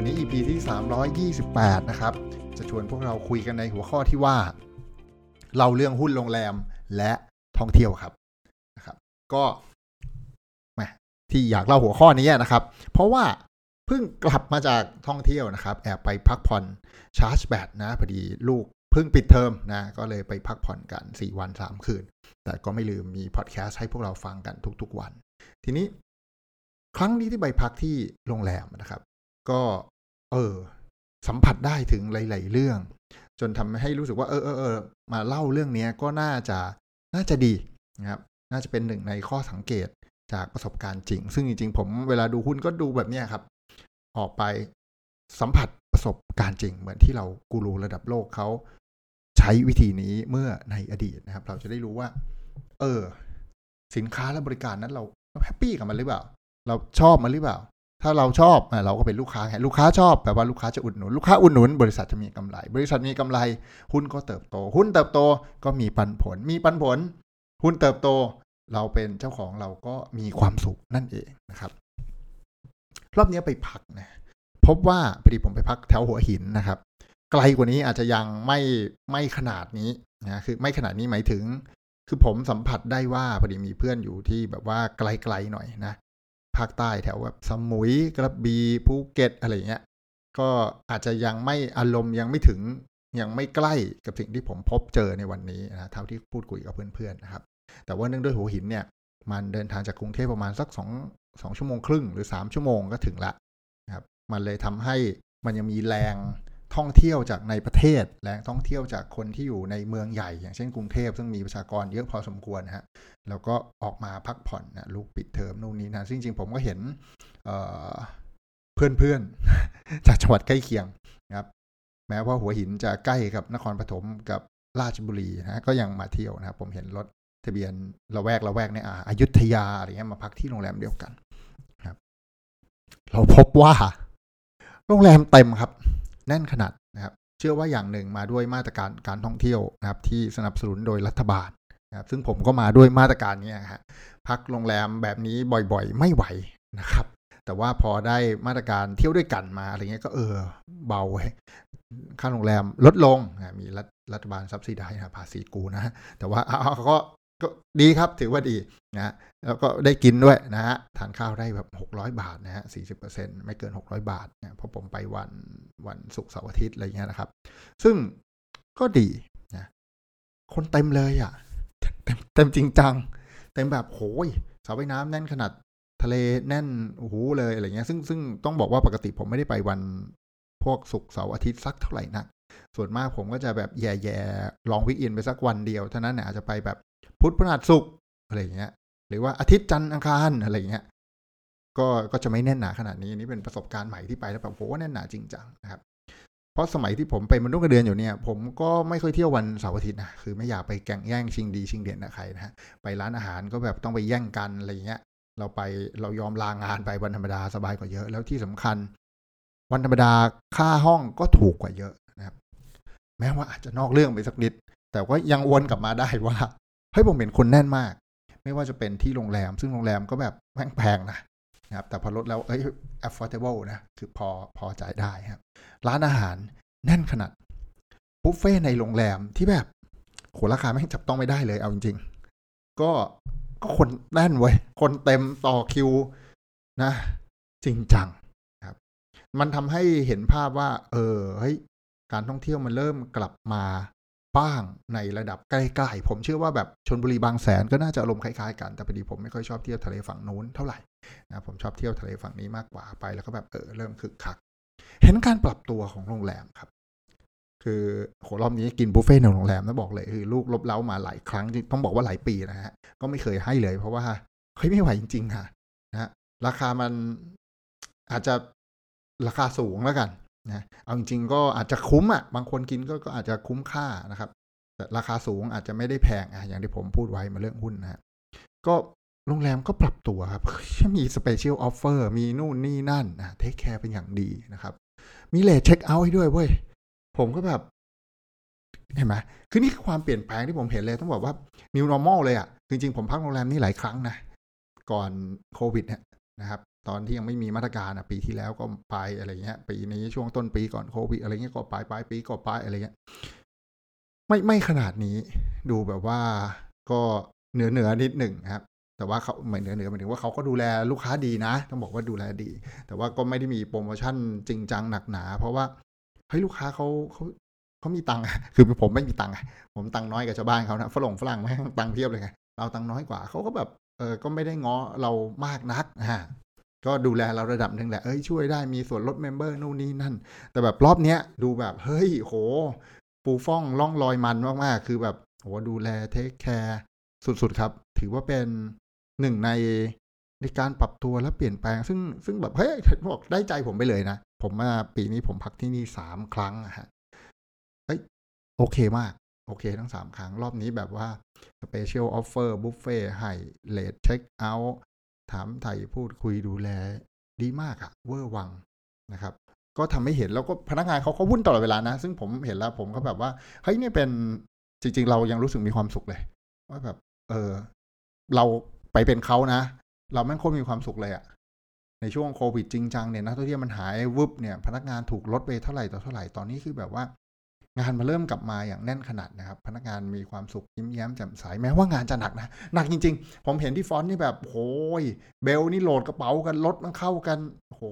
วันนี้ EP ที่ 328 นะครับ จะชวนพวกเราคุยกันในหัวข้อที่ว่า เราเรื่องหุ้นโรงแรมและท่องเที่ยวครับนะครับ ก็แหมที่อยากเล่าหัวข้อนี้นะครับ เพราะว่าเพิ่งกลับมาจากท่องเที่ยวนะครับ แอบไปพักผ่อนชาร์จแบตนะพอดีลูกเพิ่งปิดเทอมนะ ก็เลยไปพักผ่อนกัน 4 วัน 3 คืน แต่ก็ไม่ลืมมีพอดแคสต์ให้พวกเราฟังกันทุกๆวัน ทีนี้ ครั้งนี้ที่ไปพักที่โรงแรมนะครับ ก็เออสัมผัสได้ถึงหลาย ๆ เรื่อง จนทำให้รู้สึกว่าเออเออเออมาเล่าเรื่องนี้ก็น่าจะน่าจะดีนะครับ น่าจะเป็นหนึ่งในข้อสังเกตจากประสบการณ์จริง ซึ่งจริง ๆ ผมเวลาดูหุ้นก็ดูแบบเนี้ยครับ ออกไปสัมผัสประสบการณ์จริง เหมือนที่เรากูรูระดับโลกเขาใช้วิธีนี้เมื่อในอดีตนะครับ เราจะได้รู้ว่า เออ สินค้าและบริการนั้นเราเราแฮปปี้กับมันหรือเปล่า เราชอบมันหรือเปล่า ถ้าเราชอบเราก็เป็นลูกค้าไงลูกค้าชอบแปลว่าลูกค้าจะอุดหนุน ลูกค้าอุดหนุน บริษัทจะมีกำไร บริษัทมีกำไรหุ้นก็เติบโต หุ้นเติบโตก็มีปันผล มีปันผล หุ้นเติบโต เราเป็นเจ้าของเราก็มีความสุขนั่นเองนะครับ รอบนี้ไปพักนะพบว่าพอดีผมไปพักแถวหัวหินนะครับ ไกลกว่านี้อาจจะยังไม่ไม่ขนาดนี้นะคือไม่ขนาดนี้หมายถึง คือผมสัมผัสได้ว่าพอดีมีเพื่อนอยู่ที่แบบว่าไกลๆหน่อยนะ ภาคใต้แถวแบบสมุยกระบี่ภูเก็ตอะไรเงี้ยก็อาจจะยังไม่อารมณ์ยังไม่ถึงยังไม่ใกล้กับสิ่งที่ผมพบเจอในวันนี้นะเท่าที่พูดคุยกับเพื่อนๆนะครับ แต่ว่าเนื่องด้วยหัวหินเนี่ย มันเดินทางจากกรุงเทพประมาณสักสองสองชั่วโมงครึ่งหรือสามชั่วโมงก็ถึงละนะครับมันเลยทำให้มันยังมีแรง ท่องเที่ยวจากในประเทศแรงท่องเที่ยวจากคนที่อยู่ในเมืองใหญ่ อย่างเช่นกรุงเทพซึ่งมีประชากรเยอะพอสมควรฮะแล้วก็ออกมาพักผ่อนนะลูกปิดเทอมนู่นนี่นะซึ่งจริงผมก็เห็นเพื่อนๆ จากจังหวัดใกล้เคียงนะครับแม้ว่าหัวหินจะใกล้กับนครปฐมกับราชบุรีนะก็ยังมาเที่ยวนะครับผมเห็นรถทะเบียนละแวกละแวกในอาอายุธยาอะไรเงี้ยมาพักที่โรงแรมเดียวกันครับ เราพบว่า โรงแรมเต็มครับ แน่นขนาดนะครับเชื่อว่าอย่างหนึ่งมาด้วยมาตรการการท่องเที่ยวนะครับที่สนับสนุนโดยรัฐบาลนะครับซึ่งผมก็มาด้วยมาตรการนี้ฮะพักโรงแรมแบบนี้บ่อยๆ ไม่ไหวนะครับ แต่ว่าพอได้มาตรการเที่ยวด้วยกันมาอะไรเงี้ยก็เออเบาค่าโรงแรมลดลงนะมีรัฐรัฐบาลซับซิได้นะภาษีกูนะแต่ว่าเขาก็ก็ดีครับถือว่าดีนะ แล้วก็ได้กินด้วยนะฮะทานข้าวได้แบบหกร้อยบาทนะฮะสี่สิบเปอร์เซ็นไม่เกินหกร้อยบาทนะเพราะผมไปวันวันศุกร์เสาร์อาทิตย์อะไรเงี้ยนะครับ ซึ่งก็ดีนะคนเต็มเลยอะเต็มเต็มจริงจัง เต็มแบบโหยสระว่ายน้ำแน่นขนาดทะเลแน่นโอ้โหเลยอะไรเงี้ยซึ่งซึ่งต้องบอกว่าปกติผมไม่ได้ไปวันพวกศุกร์เสาร์อาทิตย์สักเท่าไหร่นัก ส่วนมากผมก็จะแบบแย่ๆลองวิกอินไปสักวันเดียวเท่านั้นเนี่ยอาจจะไปแบบพุธพฤหัสศุกร์อะไรเงี้ย หรือว่าอาทิตย์จันทร์อังคารอะไรเงี้ยก็ก็จะไม่แน่นหนาขนาดนี้นี่เป็นประสบการณ์ใหม่ที่ไปแล้วแบบโหแน่นหนาจริงจังนะครับเพราะสมัยที่ผมไปมันรุ่งกระเดือนอยู่เนี่ย ผมก็ไม่เคยเที่ยววันเสาร์อาทิตย์นะคือไม่อยากไปแก่งแย่งชิงดีชิงเด่นกับใครนะฮะไปร้านอาหารก็แบบต้องไปแย่งกันอะไรเงี้ยเราไปเรายอมลางานไปวันธรรมดาสบายกว่าเยอะ แล้วที่สำคัญ วันธรรมดาค่าห้องก็ถูกกว่าเยอะนะครับ แม้ว่าอาจจะนอกเรื่องไปสักนิดแต่ก็ยังวนกลับมาได้ว่าเฮ้ยผมเห็นคนแน่นมาก ไม่ว่าจะเป็นที่โรงแรม ซึ่งโรงแรมก็แบบแพงๆนะนะครับแต่พอลดแล้วเอ้ย affordable นะ คือพอพอจ่ายได้ครับ ร้านอาหารแน่นขนาดบุฟเฟ่ในโรงแรมที่แบบโหราคาไม่จับต้องไม่ได้เลยเอาจริง ๆ ก็ก็คนแน่นเว้ย คนเต็มต่อคิวนะ จริงจังครับ มันทำให้เห็นภาพว่า เออเฮ้ยการท่องเที่ยวมันเริ่มกลับมา บ้างในระดับใกล้ๆ ผมเชื่อว่าแบบชนบุรีบางแสนก็น่าจะอารมณ์คล้ายๆกัน แต่พอดีผมไม่ค่อยชอบเที่ยวทะเลฝั่งนู้นเท่าไหร่นะผมชอบเที่ยวทะเลฝั่งนี้มากกว่าไปแล้วก็แบบเออเริ่มคึกคัก เห็นการปรับตัวของโรงแรมครับคือโหรอบนี้กินบุฟเฟ่ต์ในโรงแรมนะบอกเลยคือลูกลบเล้ามาหลายครั้งต้องบอกว่าหลายปีนะฮะก็ไม่เคยให้เลย เพราะว่าเฮ้ยไม่ไหวจริงๆค่ะนะราคามันอาจจะราคาสูงแล้วกัน นะเอาจริงๆก็อาจจะคุ้มอะบางคนกินก็ก็อาจจะคุ้มค่านะครับแต่ราคาสูงอาจจะไม่ได้แพงอะอย่างที่ผมพูดไว้มาเรื่องหุ้นนะก็โรงแรมก็ปรับตัวครับมี special offer มีนู่นนี่นั่นนะ take care เป็นอย่างดีนะครับ มี late check out ให้ด้วยเว้ย ผมก็แบบ เห็นไหมคือนี่คือความเปลี่ยนแปลงที่ผมเห็นเลยต้องบอกว่า new normal เลยอะ่ะ จริงๆ ผมพักโรงแรมนี่หลายครั้งนะ ก่อนโควิดเนี่ยนะครับ ตอนที่ยังไม่มีมาตรการอะปีที่แล้วก็ไปอะไรเงี้ย ปีนี้ช่วงต้นปีก่อนโควิดอะไรเงี้ยก็ไปปลายปีก็ไปอะไรเงี้ย ไม่ไม่ขนาดนี้ดูแบบว่าก็เหนือเหนือนิดหนึ่งครับ แต่ว่าเขาหมายเหนือเหนือหมายถึงว่าเขาก็ดูแลลูกค้าดีนะ ต้องบอกว่าดูแลดี แต่ว่าก็ไม่ได้มีโปรโมชั่นจริงจังหนักหนา เพราะว่าเฮ้ยลูกค้าเขาเขาเขามีตังค์คือผมไม่มีตังค์ผมตังค์น้อยกับชาวบ้านเขานะฝรั่งฝรั่งมีตังค์เพียบเลยไงเราตังค์น้อยกว่าเขาก็แบบเออก็ไม่ได้ง้อเรามากนักฮะ ก็ดูแลเราระดับหนึ่งแหละ เอ้ยช่วยได้มีส่วนลด member นู่นนี่นั่น แต่แบบรอบเนี้ยดูแบบเฮ้ยโหฟูฟ่องล่องลอยมันมาก ๆ คือแบบโหดูแล take care สุด ๆ ครับ ถือว่าเป็นหนึ่งในในการปรับตัวและเปลี่ยนแปลง ซึ่งซึ่งแบบเฮ้ยบอกได้ใจผมไปเลยนะ ผมมาปีนี้ผมพักที่นี่สามครั้งอะฮะเอ้ยโอเคมาก โอเคทั้งสามครั้ง รอบนี้แบบว่า special offer บุฟเฟ่ต์ให้ late check out ถามไถ่พูดคุยดูแล ดีมากอะเวอร์วังนะครับ ก็ทำให้เห็นแล้วก็พนักงานเขาก็วุ่นตลอดเวลานะ ซึ่งผมเห็นแล้วผมก็แบบว่าเฮ้ยนี่เป็นจริง ๆ เรายังรู้สึกมีความสุขเลย ว่าแบบ เออ เราไปเป็นเขานะ เราแม่งโคตรมีความสุขเลยอะในช่วงโควิดจริงจังเนี่ยนักท่องเที่ยวมันหายวึบเนี่ยพนักงานถูกลดไปเท่าไหร่ต่อเท่าไหร่ตอนนี้คือแบบว่า งานมาเริ่มกลับมาอย่างแน่นขนาดนะครับ พนักงานมีความสุขยิ้มแย้มแจ่มใสแม้ว่างานจะหนักนะ หนักจริง ๆ ผมเห็นที่ฟอนต์นี่แบบโอ้ยเบลนี่โหลดกระเป๋ากันรถมันเข้ากันโห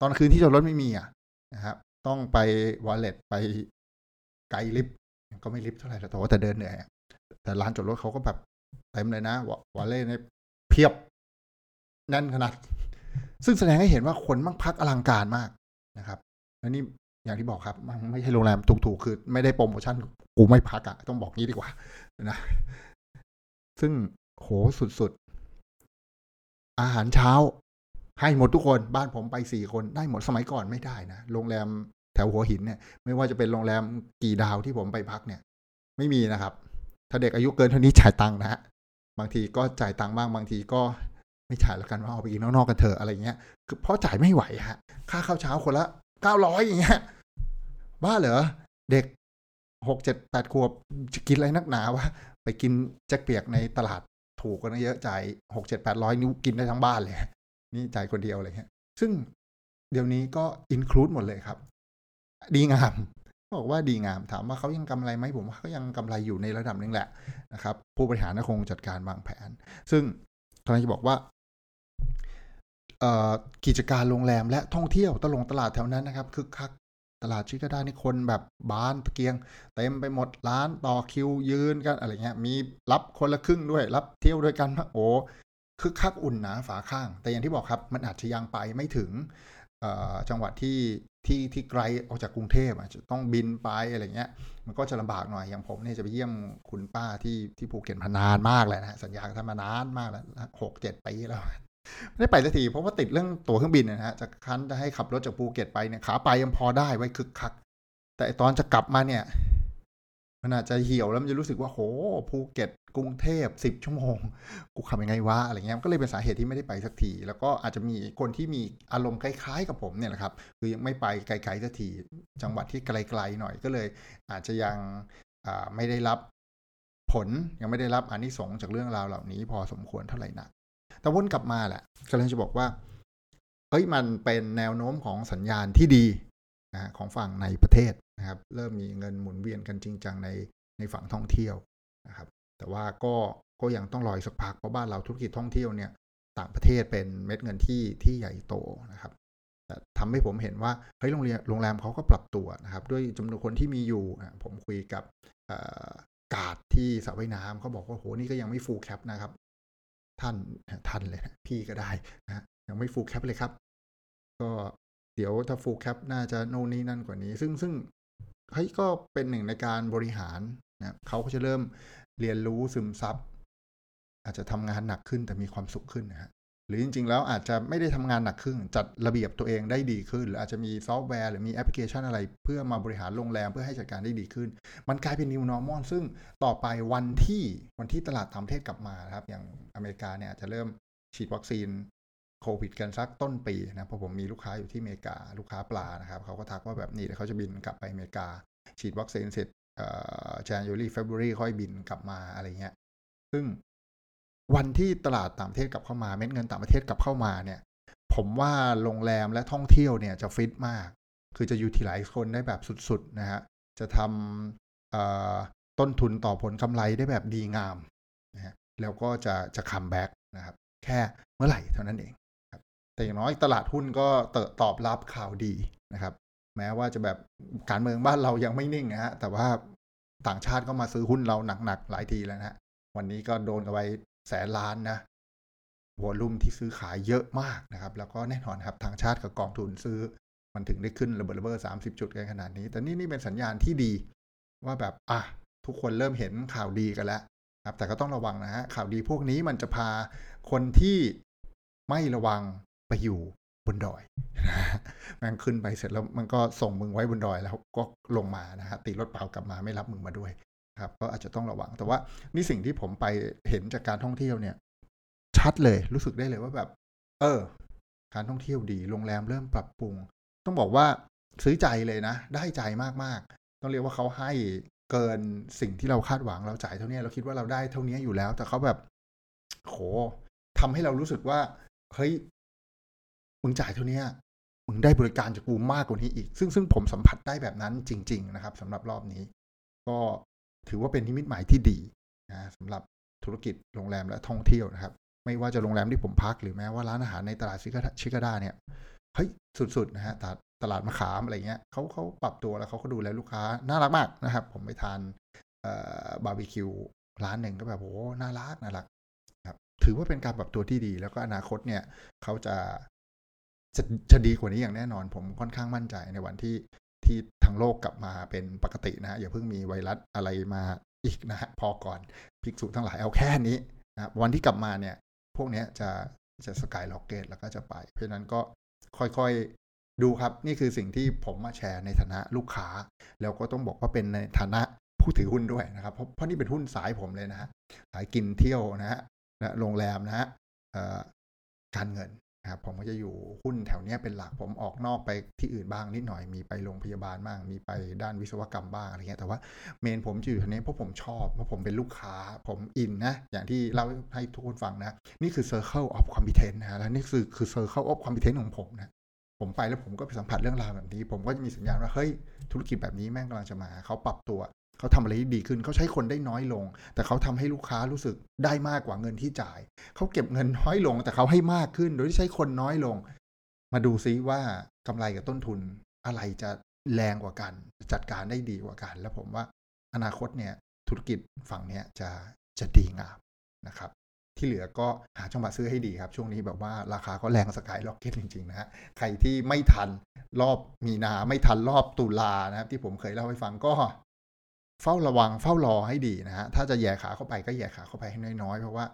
ตอนคืนที่จอดรถไม่มีอะนะครับต้องไปวอลเล็ตไปไกลลิฟต์ก็ไม่ลิฟต์เท่าไหร่แต่ว่าแต่เดินเหนื่อยแต่ร้านจอดรถเขาก็แบบเต็มเลยนะวอลเล่เนี่ยเพียบแน่นขนาด ซึ่งแสดงให้เห็นว่าคนมั่งพักอลังการมากนะครับแล้วนี่ อย่างที่บอกครับมันไม่ใช่โรงแรมถูกๆ คือไม่ได้โปรโมชั่น กูไม่พักอะต้องบอกงี้ดีกว่านะ ซึ่งโหสุดๆ อาหารเช้า ให้หมดทุกคนบ้านผมไปสี่คนได้หมดสมัยก่อนไม่ได้นะ โรงแรมแถวหัวหินเนี่ย ไม่ว่าจะเป็นโรงแรมกี่ดาวที่ผมไปพักเนี่ย ไม่มีนะครับ ถ้าเด็กอายุเกินเท่านี้จ่ายตังค์นะฮะบางทีก็จ่ายตังค์บ้างบางทีก็ไม่จ่ายแล้วกันว่าเอาไปกินนอกๆกันเถอะอะไรเงี้ยคือเพราะจ่ายไม่ไหวฮะค่าข้าวเช้าคนละ เก้าร้อยอย่างเงี้ยบ้าเหรอ เด็กหกเจ็ดแปดขวบจะกินอะไรนักหนาวะไปกินแจ็คเปียกในตลาดถูกกันเยอะจ่ายหกเจ็ดแปดร้อยนิ้วกินได้ทั้งบ้านเลย นี่จ่ายคนเดียวเลยฮะซึ่งเดี๋ยวนี้ก็อินคลูดหมดเลยครับ ดีงามบอกว่าดีงามถามว่าเขายังกำไรไหมผมว่าเขายังกำไรอยู่ในระดับนึงแหละนะครับ ผู้บริหารคงจัดการวางแผน ซึ่งกำลังจะบอกว่า กิจการโรงแรมและท่องเที่ยวตลงตลาดแถวนั้นนะครับคึกคักตลาดชิคาด้านี่คนแบบบานตะเกียง เต็มไปหมดร้านต่อคิวยืนกันอะไรเงี้ยมีรับคนละครึ่งด้วย รับเที่ยวด้วยกันโอ้คึกคักอุ่นหนาฝาข้าง แต่อย่างที่บอกครับมันอาจจะยังไปไม่ถึงจังหวัดที่ที่ที่ไกลออกจากกรุงเทพอาจจะต้องบินไปอะไรเงี้ย มันก็จะลำบากหน่อยอย่างผมเนี่ยจะไปเยี่ยมคุณป้าที่ที่ภูเก็ตพนานมากเลยนะสัญญาท่านมานานมากแล้วหกเจ็ดปีแล้ว ไม่ได้ไปสักทีเพราะว่าติดเรื่องตั๋วเครื่องบินนะฮะจะคันจะให้ขับรถจากภูเก็ตไปเนี่ยขาไปยังพอได้ไว้คึกคัก แต่ตอนจะกลับมาเนี่ย มันอาจจะเหี่ยวแล้วมันจะรู้สึกว่าโหภูเก็ต กรุงเทพสิบชั่วโมง กูขับยังไงวะอะไรเงี้ยก็เลยเป็นสาเหตุที่ไม่ได้ไปสักที แล้วก็อาจจะมีคนที่มีอารมณ์คล้ายๆ กับผมเนี่ยแหละครับ คือยังไม่ไปไกลๆสักทีจังหวัดที่ไกลๆหน่อยก็เลย อาจจะยังไม่ได้รับผลยังไม่ได้รับอานิสงส์จากเรื่องราวเหล่านี้พอสมควรเท่าไหร่นัก แต่วนกลับมาแหละกำลังจะบอกว่าเอ้ยมันเป็นแนวโน้มของสัญญาณที่ดีนะของฝั่งในประเทศนะครับ เริ่มมีเงินหมุนเวียนกันจริงจังในในฝั่งท่องเที่ยวนะครับ แต่ว่าก็ก็ยังต้องรออีกสักพักเพราะบ้านเราธุรกิจท่องเที่ยวเนี่ยต่างประเทศเป็นเม็ดเงินที่ที่ใหญ่โตนะครับแต่ทำให้ผมเห็นว่าเฮ้ยโรงเรียนโรงแรมเขาก็ปรับตัวนะครับ ด้วยจำนวนคนที่มีอยู่ผมคุยกับกาดที่สระว่ายน้ำเขาบอกว่าโหนี่ก็ยังไม่ฟูลแคปนะครับ ท่านท่านเลยนะพี่ก็ได้นะยังไม่ full cap เลยครับ ก็เดี๋ยวถ้า full cap น่าจะโน่นนี่นั่นกว่านี้ ซึ่งซึ่งเฮ้ยก็เป็นหนึ่งในการบริหารนะเขาก็จะเริ่มเรียนรู้ซึมซับอาจจะทำงานหนักขึ้นแต่มีความสุขขึ้นนะฮะ หรือจริง ๆ แล้วอาจจะไม่ได้ทำงานหนักขึ้น จัดระเบียบตัวเองได้ดีขึ้น หรืออาจจะมีซอฟต์แวร์หรือมีแอปพลิเคชันอะไร เพื่อมาบริหารโรงแรมเพื่อให้จัดการได้ดีขึ้น มันกลายเป็น new normal ซึ่งต่อไปวันที่วันที่ตลาดต่างประเทศกลับมาครับ อย่างอเมริกาเนี่ยจะเริ่มฉีดวัคซีนโควิดกันสักต้นปีนะเพราะผมมีลูกค้าอยู่ที่อเมริกาลูกค้าปลานะครับเขาก็ทักว่าแบบนี้เดี๋ยวเขาจะบินกลับไปอเมริกา ฉีดวัคซีนเสร็จเอ่อ January February ค่อยบินกลับมาอะไรเงี้ยซึ่ง วันที่ตลาดต่างประเทศกลับเข้ามาเม็ดเงินต่างประเทศกลับเข้ามาเนี่ย ผมว่าโรงแรมและท่องเที่ยวเนี่ยจะฟิตมาก คือจะ utilize คนได้แบบสุดๆนะฮะจะทำต้นทุนต่อผลกำไรได้แบบดีงามนะฮะแล้วก็จะจะ comeback นะครับ แค่เมื่อไหร่เท่านั้นเองครับแต่อย่างน้อยตลาดหุ้นก็เติตอบรับข่าวดีนะครับ แม้ว่าจะแบบการเมืองบ้านเรายังไม่นิ่งนะฮะแต่ว่าต่างชาติก็มาซื้อหุ้นเราหนักๆหลายทีแล้วนะฮะวันนี้ก็โดนกันไป แสนล้านนะ volume ที่ซื้อขายเยอะมากนะครับ แล้วก็แน่นอนครับต่างชาติกับกองทุนซื้อ มันถึงได้ขึ้นระเบิดระเบ้อสามสิบจุดกันขนาดนี้ แต่นี่นี่เป็นสัญญาณที่ดี ว่าแบบอะทุกคนเริ่มเห็นข่าวดีกันแล้วครับ แต่ก็ต้องระวังนะฮะข่าวดีพวกนี้มันจะพาคนที่ไม่ระวังไปอยู่บนดอยนะมันขึ้นไปเสร็จแล้วมันก็ส่งมึงไว้บนดอยแล้วก็ลงมานะฮะตีรถเปล่ากลับมาไม่รับมึงมาด้วย ครับก็อาจจะต้องระวัง แต่ว่านี่สิ่งที่ผมไปเห็นจากการท่องเที่ยวเนี่ย ชัดเลยรู้สึกได้เลยว่าแบบ เออ การท่องเที่ยวดีโรงแรมเริ่มปรับปรุง ต้องบอกว่าซื้อใจเลยนะ ได้ใจมากๆ ต้องเรียกว่าเขาให้เกินสิ่งที่เราคาดหวังเราจ่ายเท่านี้เราคิดว่าเราได้เท่านี้อยู่แล้ว แต่เขาแบบโหทำให้เรารู้สึกว่าเฮ้ยมึงจ่ายเท่านี้มึงได้บริการจากกูมากกว่านี้อีก ซึ่งซึ่งผมสัมผัสได้แบบนั้นจริง ๆ นะครับสำหรับรอบนี้ ก็ ถือว่าเป็นนิมิตหมายที่ดีนะสำหรับธุรกิจโรงแรมและท่องเที่ยวนะครับ ไม่ว่าจะโรงแรมที่ผมพักหรือแม้ว่าร้านอาหารในตลาดชิคาดาเนี่ยเฮ้ยสุดๆนะฮะตลาดตลาดมะขามอะไรเงี้ยเขาเขาปรับตัวแล้วเขาก็ดูแลลูกค้าน่ารักมากนะครับ ผมไปทานบาร์บีคิวร้านหนึ่งก็แบบโอ้น่ารักน่ารักครับ ถือว่าเป็นการปรับตัวที่ดี แล้วก็อนาคตเนี่ยเขาจะจะจะดีกว่านี้อย่างแน่นอน ผมค่อนข้างมั่นใจในวันที่ ที่ทั้งโลกกลับมาเป็นปกตินะฮะอย่าเพิ่งมีไวรัสอะไรมาอีกนะฮะพอก่อนภิกษุทั้งหลายเอาแค่นี้นะวันที่กลับมาเนี่ยพวกนี้จะจะสกายล็อกเกตแล้วก็จะไป เพราะนั้นก็ค่อยๆดูครับนี่คือสิ่งที่ผมมาแชร์ในฐานะลูกค้า แล้วก็ต้องบอกว่าเป็นในฐานะผู้ถือหุ้นด้วยนะครับเพราะเพราะนี่เป็นหุ้นสายผมเลยนะฮะสายกินเที่ยวนะฮะโรงแรมนะฮะการเงิน ครับผมก็จะอยู่หุ้นแถวนี้เป็นหลักผมออกนอกไปที่อื่นบ้างนิดหน่อยมีไปโรงพยาบาลบ้าง มีไปด้านวิศวกรรมบ้างอะไรเงี้ยแต่ว่าเมนผมจะอยู่แถวนี้เพราะผมชอบเพราะผมเป็นลูกค้าผมอินนะอย่างที่เล่าให้ทุกคนฟังนะ นี่คือ Circle of Competence นะแล้วนี่คือคือ Circle of Competence ของผมนะผมไปแล้วผมก็ไปสัมผัสเรื่องราวแบบนี้ ผมก็จะมีสัญญาณว่าเฮ้ยธุรกิจแบบนี้แม่งกำลังจะมาเขาปรับตัว เขาทำอะไรที่ดีขึ้นเขาใช้คนได้น้อยลง แต่เขาทำให้ลูกค้ารู้สึกได้มากกว่าเงินที่จ่าย เขาเก็บเงินน้อยลง แต่เขาให้มากขึ้น โดยที่ใช้คนน้อยลง มาดูซิว่ากำไรกับต้นทุนอะไรจะแรงกว่ากัน จัดการได้ดีกว่ากัน แล้วผมว่าอนาคตเนี่ยธุรกิจฝั่งเนี้ยจะจะดีงามนะครับที่เหลือก็หาจังหวะซื้อให้ดีครับ ช่วงนี้แบบว่าราคาก็แรง skyrocket จริง ๆ นะฮะใครที่ไม่ทันรอบมีนาไม่ทันรอบตุลานะครับ ที่ผมเคยเล่าให้ฟังก็ เฝ้าระวังเฝ้ารอให้ดีนะฮะถ้าจะแหย่ขาเข้าไปก็แหย่ขาเข้าไปให้น้อยๆ เพราะว่า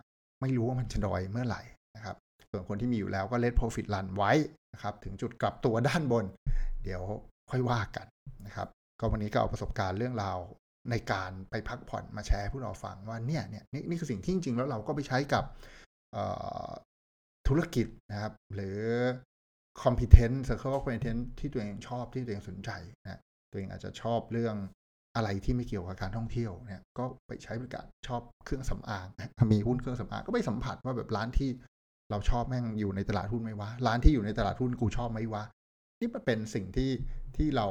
ไม่รู้ว่ามันจะดอยเมื่อไหร่นะครับ ส่วนคนที่มีอยู่แล้วก็เลทโปรฟิตลันไว้นะครับ ถึงจุดกลับตัวด้านบน เดี๋ยวค่อยว่ากันนะครับ ก็วันนี้ก็เอาประสบการณ์เรื่องราวในการไปพักผ่อนมาแชร์ผู้เราฟังว่าเนี่ยเนี่ยนี่นี่คือสิ่งที่จริงๆ แล้วเราก็ไปใช้กับธุรกิจนะครับ หรือ competence circle of competence ที่ตัวเองชอบที่ตัวเองสนใจนะตัวเองอาจจะชอบเรื่อง อะไรที่ไม่เกี่ยวกับการท่องเที่ยวเนี่ยก็ไปใช้บริการชอบเครื่องสำอางมีหุ้นเครื่องสำอางก็ไปสัมผัสว่าแบบร้านที่เราชอบแม่งอยู่ในตลาดหุ้นไหมวะร้านที่อยู่ในตลาดหุ้นกูชอบไหมวะนี่มันเป็นสิ่งที่ที่เรา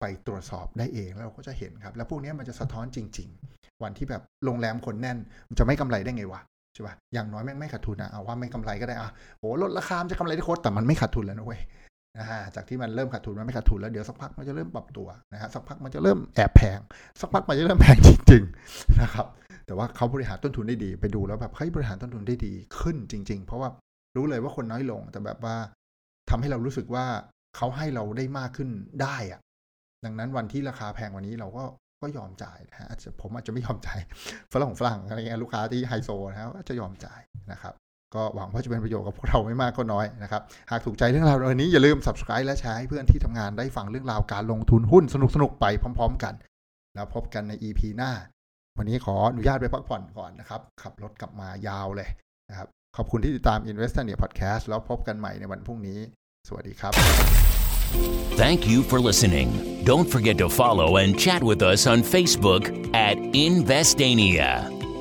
ไปตรวจสอบได้เองแล้วเราก็จะเห็นครับ แล้วพวกนี้มันจะสะท้อนจริง ๆ วันที่แบบโรงแรมคนแน่นมันจะไม่กำไรได้ไงวะใช่ปะอย่างน้อยแม่งไม่ขาดทุนอะเอาว่าไม่กำไรก็ได้อะโอ้ลดราคาจะกำไรได้โคตรแต่มันไม่ขาดทุนแล้วนะเว้ย จากที่มันเริ่มขาดทุนมันไม่ขาดทุนแล้วเดี๋ยวสักพักมันจะเริ่มปรับตัวนะฮะสักพักมันจะเริ่มแอบแพง สักพักมันจะเริ่มแพงจริงๆนะครับแต่ว่าเขาบริหารต้นทุนได้ดีไปดูแล้วแบบเฮ้ยบริหารต้นทุนได้ดีขึ้นจริง ๆ เพราะว่ารู้เลยว่าคนน้อยลง แต่แบบว่าทำให้เรารู้สึกว่าเขาให้เราได้มากขึ้นได้อะดังนั้นวันที่ราคาแพงกว่านี้เราก็ก็ยอมจ่ายนะฮะผมอาจจะไม่ยอมจ่ายฝรั่งฝรั่งอะไรเงี้ยลูกค้าที่ไฮโซนะฮะก็จะยอมจ่ายนะครับ ก็หวังว่าจะเป็นประโยชน์กับพวกเราไม่มากก็น้อยนะครับ หากถูกใจเรื่องราววันนี้อย่าลืม subscribe และแชร์ให้เพื่อนที่ทำงานได้ฟังเรื่องราวการลงทุนหุ้นสนุกๆ ไปพร้อม ๆ กัน แล้วพบกันใน EP หน้า วันนี้ขออนุญาตไปพักผ่อนก่อนนะครับ ขับรถกลับมายาวเลยนะครับ ขอบคุณที่ติดตาม Investor n e Podcast แล้วพบกันใหม่ในวันพรุ่งนี้ สวัสดีครับ Thank you for listening. Don't forget to follow and chat with us on Facebook at Investania.